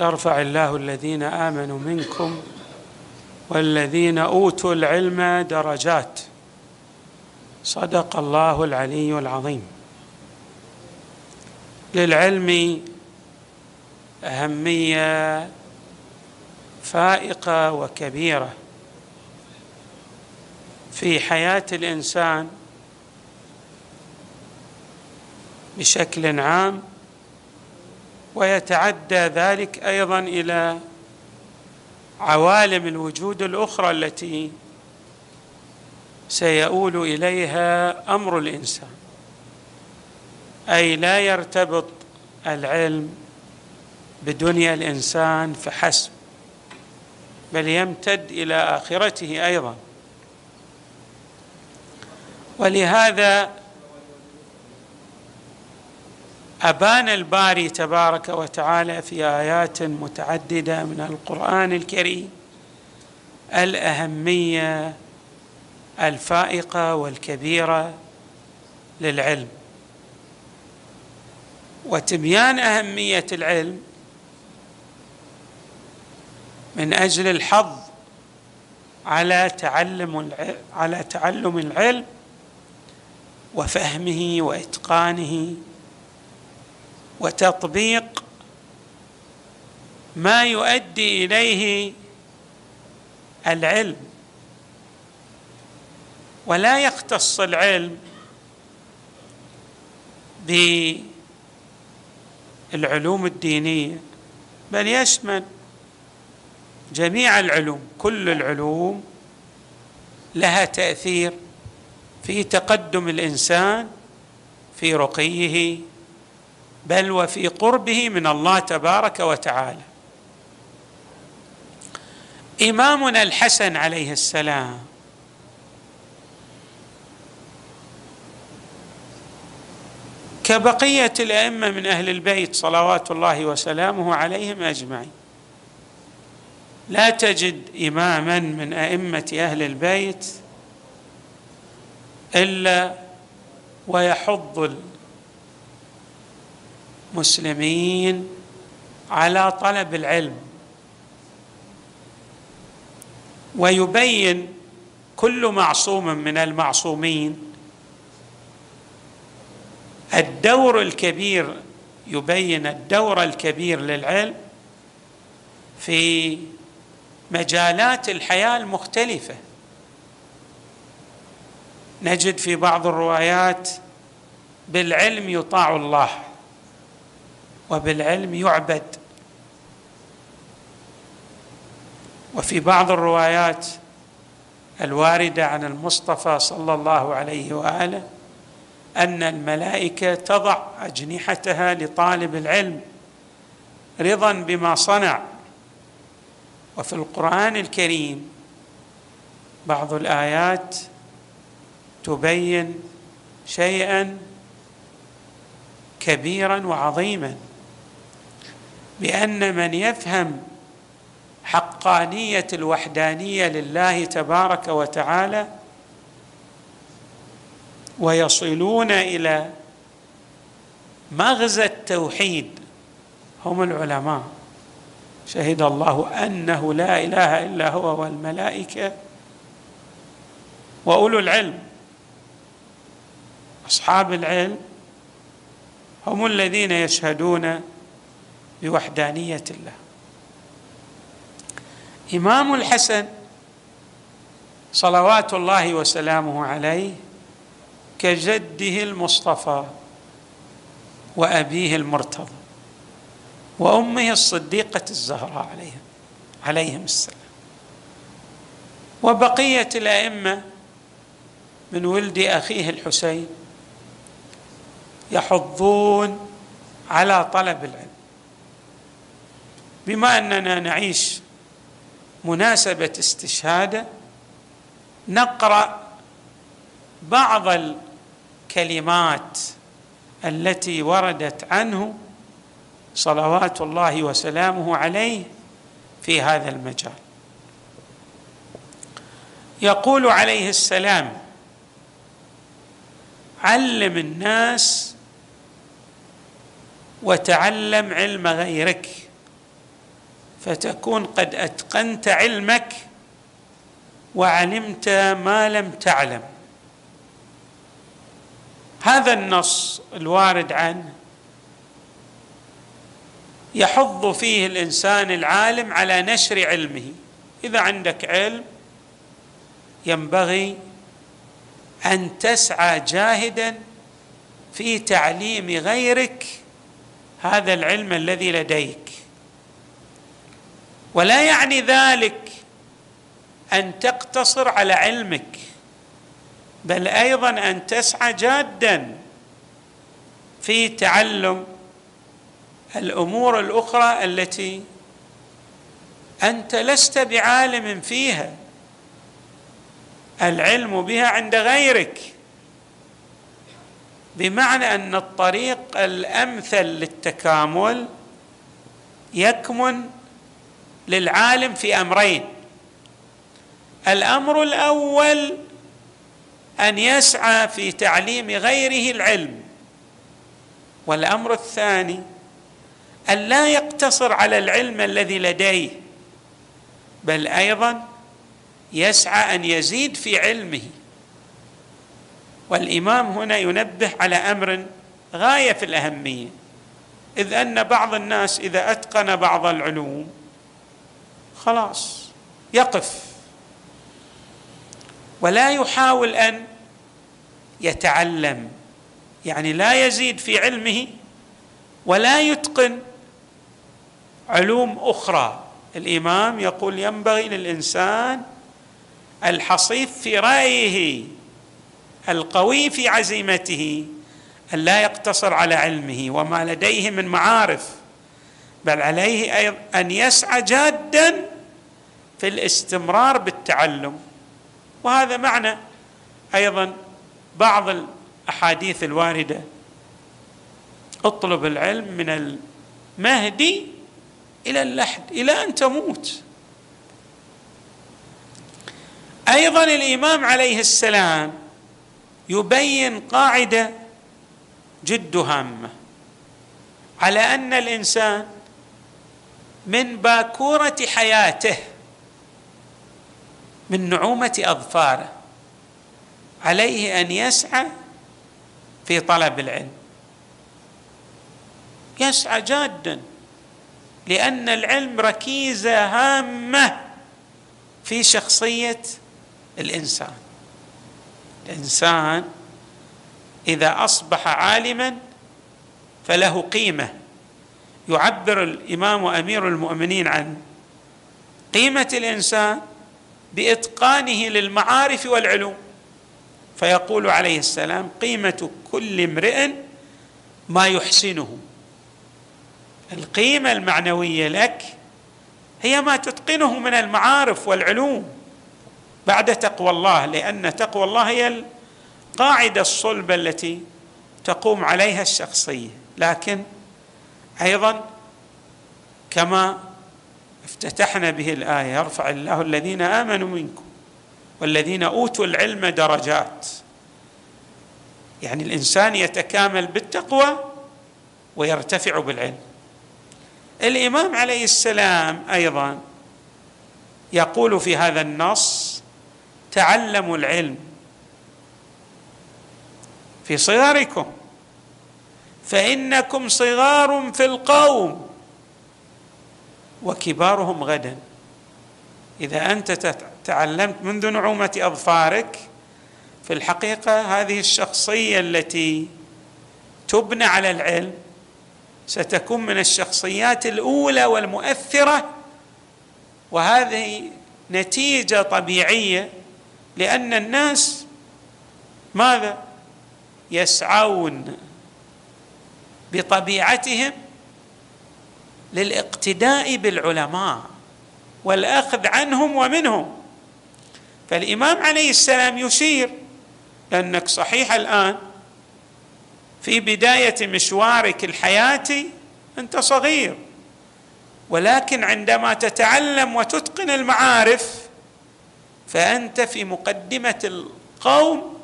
يرفع الله الذين آمنوا منكم والذين أوتوا العلم درجات. صدق الله العلي العظيم. للعلم أهمية فائقة وكبيرة. في حياة الإنسان بشكل عام ويتعدى ذلك أيضا إلى عوالم الوجود الأخرى التي سيؤول إليها أمر الإنسان أي لا يرتبط العلم بدنيا الإنسان فحسب بل يمتد إلى آخرته أيضا. ولهذا أبان الباري تبارك وتعالى في آيات متعددة من القرآن الكريم. الأهمية الفائقة والكبيرة للعلم. وتبيان أهمية العلم من أجل الحظ على تعلم على تعلم العلم وفهمه وإتقانه وتطبيق ما يؤدي إليه العلم. ولا يختص العلم بالعلوم الدينية بل يشمل جميع العلوم كل العلوم لها تأثير في تقدم الإنسان في رقيه بل وفي قربه من الله تبارك وتعالى. إمامنا الحسن عليه السلام كبقية الأئمة من أهل البيت صلوات الله وسلامه عليهم أجمعين. لا تجد إماما من أئمة أهل البيت إلا ويحض مسلمين على طلب العلم. ويبين كل معصوم من المعصومين الدور الكبير يبين الدور الكبير للعلم في مجالات الحياة المختلفة. نجد في بعض الروايات بالعلم يطاع الله. وبالعلم يعبد. وفي بعض الروايات الواردة عن المصطفى صلى الله عليه وآله أن الملائكة تضع أجنحتها لطالب العلم رضا بما صنع. وفي القرآن الكريم بعض الآيات تبين شيئا كبيرا وعظيما. بأن من يفهم حقانية الوحدانية لله تبارك وتعالى ويصلون إلى مغزى التوحيد هم العلماء. شهد الله أنه لا إله إلا هو والملائكة وأولو العلم. أصحاب العلم هم الذين يشهدون بوحدانية الله. إمام الحسن صلوات الله وسلامه عليه كجده المصطفى وأبيه المرتضى وأمه الصديقة الزهراء عليهم عليهم السلام. وبقية الأئمة من ولد أخيه الحسين يحضون على طلب العلم. بما أننا نعيش مناسبة استشهادة نقرأ بعض الكلمات التي وردت عنه صلوات الله وسلامه عليه في هذا المجال. يقول عليه السلام علم الناس وتعلم علم غيرك. فتكون قد أتقنت علمك وعلمت ما لم تعلم. هذا النص الوارد عنه يحض فيه الإنسان العالم على نشر علمه. إذا عندك علم ينبغي أن تسعى جاهدا في تعليم غيرك هذا العلم الذي لديك. ولا يعني ذلك أن تقتصر على علمك بل أيضا أن تسعى جادا في تعلم الأمور الأخرى التي أنت لست بعالم فيها. العلم بها عند غيرك بمعنى أن الطريق الأمثل للتكامل يكمن للعالم في أمرين. الأمر الأول أن يسعى في تعليم غيره العلم. والأمر الثاني أن لا يقتصر على العلم الذي لديه بل أيضا يسعى أن يزيد في علمه. والإمام هنا ينبه على أمر غاية في الأهمية إذ أن بعض الناس إذا أتقن بعض العلوم خلاص يقف. ولا يحاول أن يتعلم يعني لا يزيد في علمه ولا يتقن علوم أخرى. الإمام يقول ينبغي للإنسان الحصيف في رأيه القوي في عزيمته أن لا يقتصر على علمه وما لديه من معارف بل عليه أن يسعى جادا في الاستمرار بالتعلم. وهذا معنى أيضا بعض الأحاديث الواردة. اطلب العلم من المهدي إلى اللحد إلى أن تموت. أيضا الإمام عليه السلام يبين قاعدة جد هامة على أن الإنسان من باكورة حياته من نعومة أظفاره عليه أن يسعى في طلب العلم. يسعى جادا لأن العلم ركيزة هامة في شخصية الإنسان. الإنسان إذا أصبح عالما فله قيمة. يعبر الإمام امير المؤمنين عن قيمة الإنسان بإتقانه للمعارف والعلوم. فيقول عليه السلام قيمة كل امرئ ما يحسنه. القيمة المعنوية لك هي ما تتقنه من المعارف والعلوم. بعد تقوى الله لأن تقوى الله هي القاعدة الصلبه التي تقوم عليها الشخصية. لكن أيضا كما افتتحنا به الآية يرفع الله الذين آمنوا منكم والذين أوتوا العلم درجات. يعني الإنسان يتكامل بالتقوى ويرتفع بالعلم. الإمام عليه السلام أيضا يقول في هذا النص تعلموا العلم في صغركم فإنكم صغار في القوم. وكبارهم غدا. إذا أنت تعلمت منذ نعومة أظفارك في الحقيقة هذه الشخصية التي تبنى على العلم ستكون من الشخصيات الأولى والمؤثرة وهذه نتيجة طبيعية لأن الناس ماذا؟ يسعون بطبيعتهم للاقتداء بالعلماء والأخذ عنهم ومنهم. فالإمام عليه السلام يشير لأنك صحيح الآن في بداية مشوارك الحياتي أنت صغير. ولكن عندما تتعلم وتتقن المعارف فأنت في مقدمة القوم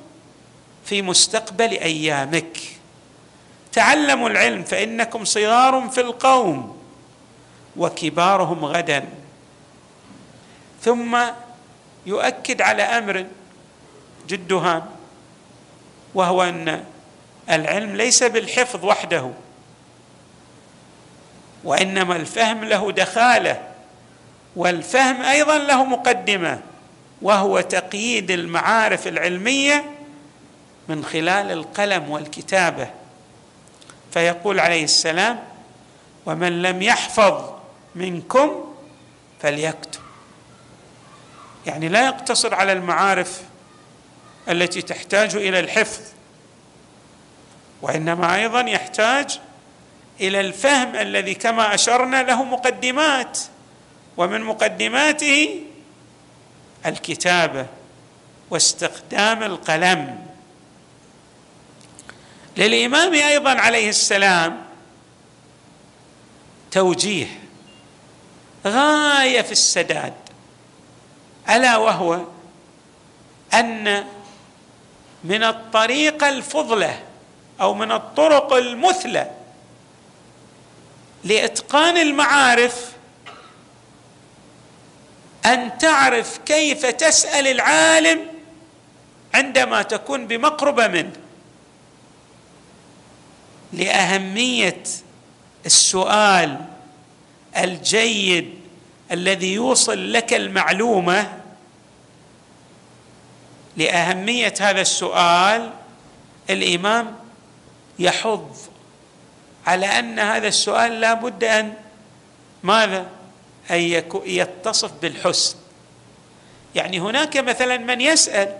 في مستقبل أيامك. تعلموا العلم فإنكم صغار في القوم. وكبارهم غدا. ثم يؤكد على أمر جد هام وهو أن العلم ليس بالحفظ وحده وإنما الفهم له دخالة والفهم أيضا له مقدمة وهو تقييد المعارف العلمية من خلال القلم والكتابة. فيقول عليه السلام ومن لم يحفظ منكم فليكتب. يعني لا يقتصر على المعارف التي تحتاج إلى الحفظ وإنما أيضا يحتاج إلى الفهم الذي كما أشرنا له مقدمات ومن مقدماته الكتابة واستخدام القلم. للإمام أيضا عليه السلام توجيه غاية في السداد ألا وهو أن من الطريقة الفضلة أو من الطرق المثلى لإتقان المعارف أن تعرف كيف تسأل العالم عندما تكون بمقربة منه. لأهمية السؤال الجيد الذي يوصل لك المعلومة لأهمية هذا السؤال الإمام يحض على أن هذا السؤال لا بد أن ماذا؟ أن يتصف بالحسن. يعني هناك مثلا من يسأل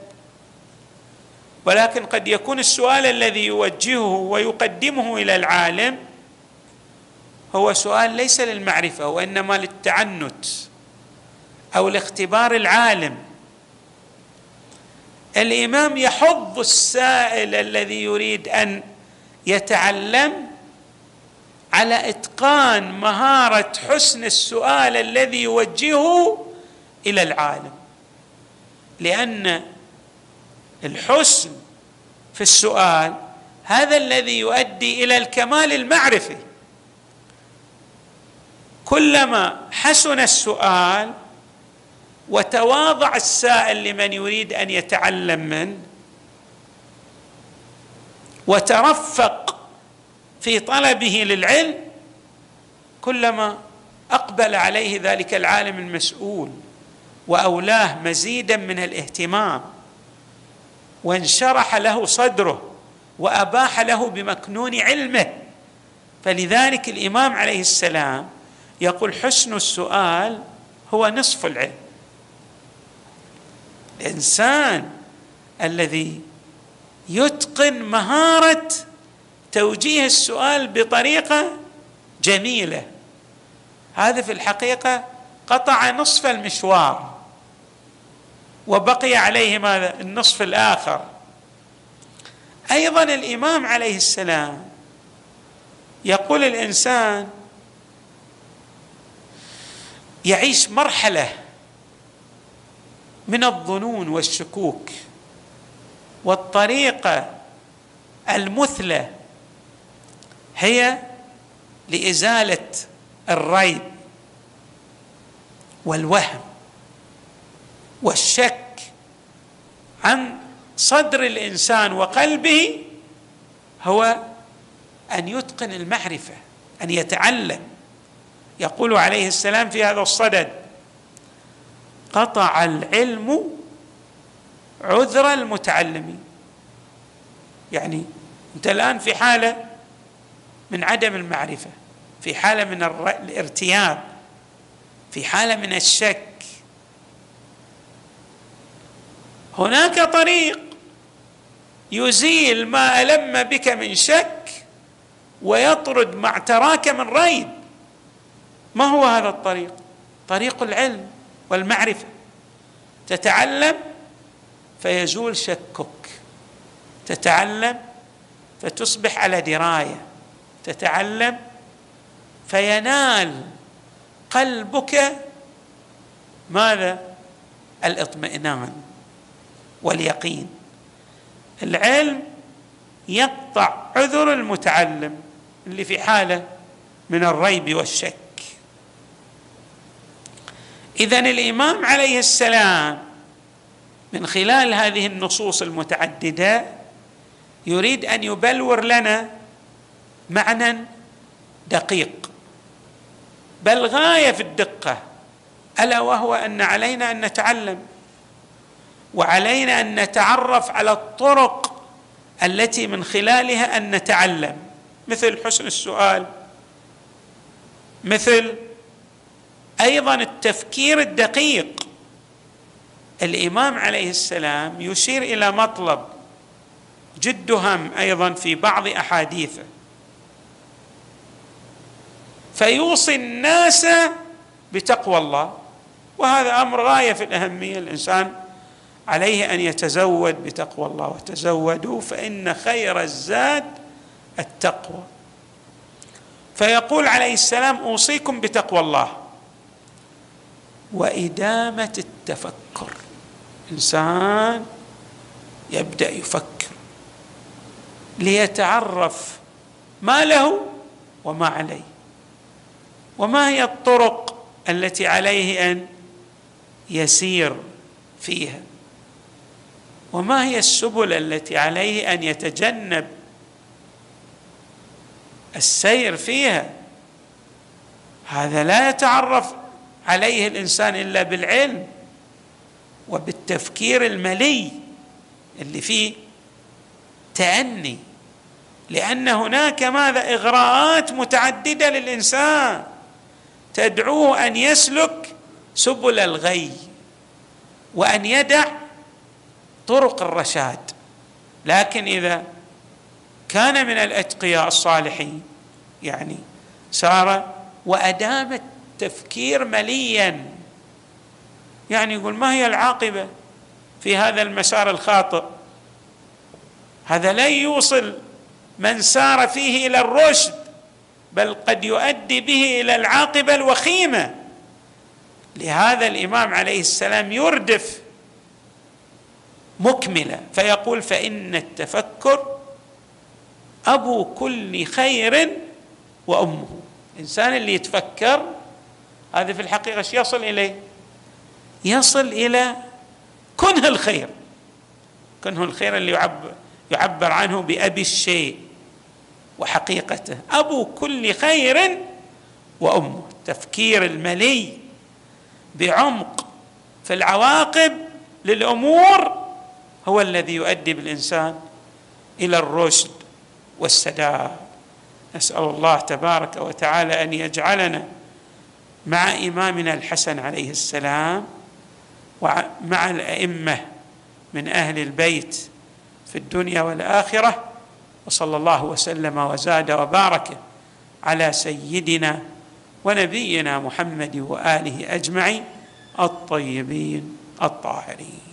ولكن قد يكون السؤال الذي يوجهه ويقدمه إلى العالم هو سؤال ليس للمعرفة وانما للتعنت أو لاختبار العالم. الإمام يحض السائل الذي يريد أن يتعلم على إتقان مهارة حسن السؤال الذي يوجهه إلى العالم لأن الحسن في السؤال هذا الذي يؤدي إلى الكمال المعرفي. كلما حسن السؤال وتواضع السائل لمن يريد أن يتعلم منه وترفق في طلبه للعلم كلما أقبل عليه ذلك العالم المسؤول وأولاه مزيدا من الاهتمام وانشرح له صدره وأباح له بمكنون علمه. فلذلك الإمام عليه السلام يقول حسن السؤال هو نصف العلم. الإنسان الذي يتقن مهارة توجيه السؤال بطريقة جميلة. هذا في الحقيقة قطع نصف المشوار. وبقي عليه ماذا؟ النصف الآخر. أيضا الإمام عليه السلام يقول الإنسان يعيش مرحلة من الظنون والشكوك والطريقة المثلى هي لإزالة الريب والوهم والشك عن صدر الإنسان وقلبه هو أن يتقن المعرفة أن يتعلم. يقول عليه السلام في هذا الصدد قطع العلم عذر المتعلمين. يعني أنت الآن في حالة من عدم المعرفة في حالة من الارتياب في حالة من الشك. هناك طريق يزيل ما ألم بك من شك ويطرد ما اعتراك من ريب. ما هو هذا الطريق؟ طريق العلم والمعرفة. تتعلم فيزول شكك. تتعلم فتصبح على دراية. تتعلم فينال قلبك ماذا؟ الاطمئنان واليقين. العلم يقطع عذر المتعلم اللي في حالة من الريب والشك. اذا الإمام عليه السلام من خلال هذه النصوص المتعددة يريد أن يبلور لنا معنى دقيق. بل غاية في الدقة ألا وهو أن علينا أن نتعلم وعلينا أن نتعرف على الطرق التي من خلالها أن نتعلم. مثل حسن السؤال مثل أيضا التفكير الدقيق. الإمام عليه السلام يشير إلى مطلب جد هم أيضا في بعض أحاديثه. فيوصي الناس بتقوى الله وهذا أمر غاية في الأهمية. الإنسان عليه أن يتزود بتقوى الله وتزودوا فإن خير الزاد التقوى. فيقول عليه السلام أوصيكم بتقوى الله. وإدامة التفكر. إنسان يبدأ يفكر ليتعرف ما له وما عليه وما هي الطرق التي عليه أن يسير فيها وما هي السبل التي عليه أن يتجنب السير فيها. هذا لا يتعرف عليه الإنسان إلا بالعلم وبالتفكير الملي اللي فيه تأني لأن هناك ماذا؟ إغراءات متعددة للإنسان. تدعوه أن يسلك سبل الغي وأن يدع طرق الرشاد. لكن إذا كان من الأتقياء الصالحين يعني سار وأدام التفكير مليا. يعني يقول ما هي العاقبة في هذا المسار الخاطئ؟ هذا لن يوصل من سار فيه إلى الرشد بل قد يؤدي به إلى العاقبة الوخيمة. لهذا الإمام عليه السلام يردف مكملة فيقول فإن التفكر أبو كل خير وأمه. الإنسان اللي يتفكر هذا في الحقيقة إيش يصل اليه يصل إلى كنه الخير. كنه الخير اللي يعبر يعبر عنه بأبي الشيء وحقيقته. أبو كل خير وأمه. التفكير الملي بعمق في العواقب للأمور هو الذي يؤدي بالإنسان إلى الرشد والسداد. نسأل الله تبارك وتعالى أن يجعلنا مع إمامنا الحسن عليه السلام ومع الأئمة من أهل البيت في الدنيا والآخرة وصلى الله وسلم وزاد وبارك على سيدنا ونبينا محمد وآله أجمعين الطيبين الطاهرين.